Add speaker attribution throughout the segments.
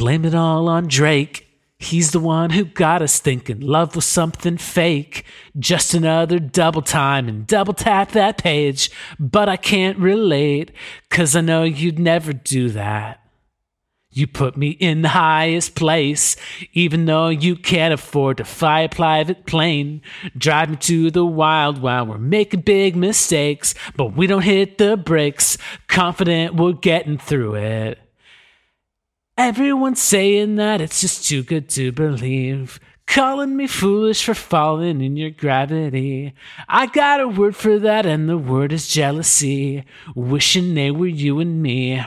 Speaker 1: Blame it all on Drake. He's the one who got us thinking love was something fake. Just another double time and double tap that page. But I can't relate, cause I know you'd never do that. You put me in the highest place, even though you can't afford to fly a private plane. Drive me to the wild while we're making big mistakes, but we don't hit the brakes. Confident we're getting through it. Everyone's saying that it's just too good to believe. Calling me foolish for falling in your gravity. I got a word for that, and the word is jealousy. Wishing they were you and me.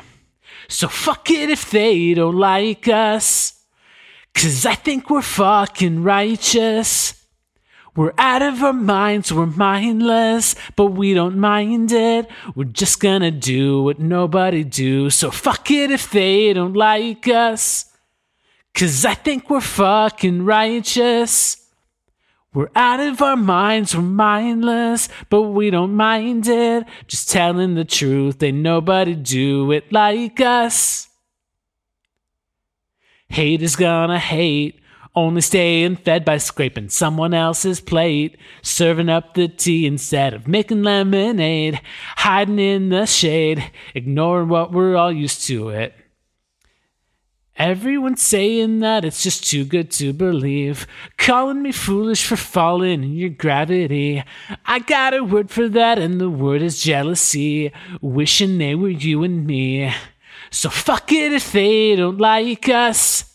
Speaker 1: So fuck it if they don't like us. Cause I think we're fucking righteous. We're out of our minds, we're mindless, but we don't mind it. We're just gonna do what nobody do. So fuck it if they don't like us. Cause I think we're fucking righteous. We're out of our minds, we're mindless, but we don't mind it. Just telling the truth, ain't nobody do it like us. Hate is gonna hate. Only staying fed by scraping someone else's plate, serving up the tea instead of making lemonade, hiding in the shade, ignoring what we're all used to it. Everyone's saying that it's just too good to believe, calling me foolish for falling in your gravity. I got a word for that, and the word is jealousy, wishing they were you and me. So fuck it if they don't like us.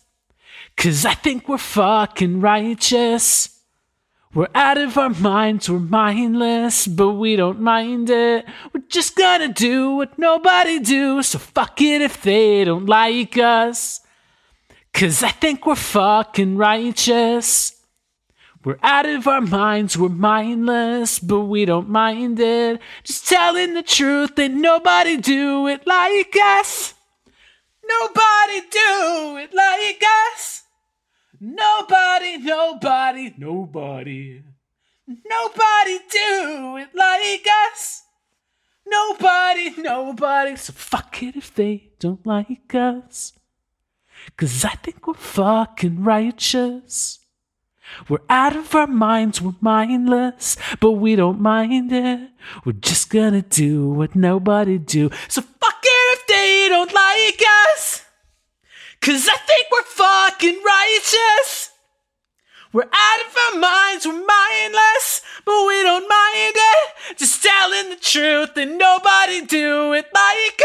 Speaker 1: Cause I think we're fucking righteous. We're out of our minds, we're mindless, but we don't mind it. We're just gonna do what nobody do, so fuck it if they don't like us. Cause I think we're fucking righteous. We're out of our minds, we're mindless, but we don't mind it. Just telling the truth, ain't nobody do it like us. Nobody do it like us. Nobody, nobody, nobody. Nobody do it like us. Nobody, nobody. So fuck it if they don't like us. Cause I think we're fucking righteous. We're out of our minds, we're mindless, but we don't mind it. We're just gonna do what nobody do. So fuck it if they don't like us. Cause I think we're fucking righteous. We're out of our minds, we're mindless, but we don't mind it. Just telling the truth and nobody do it like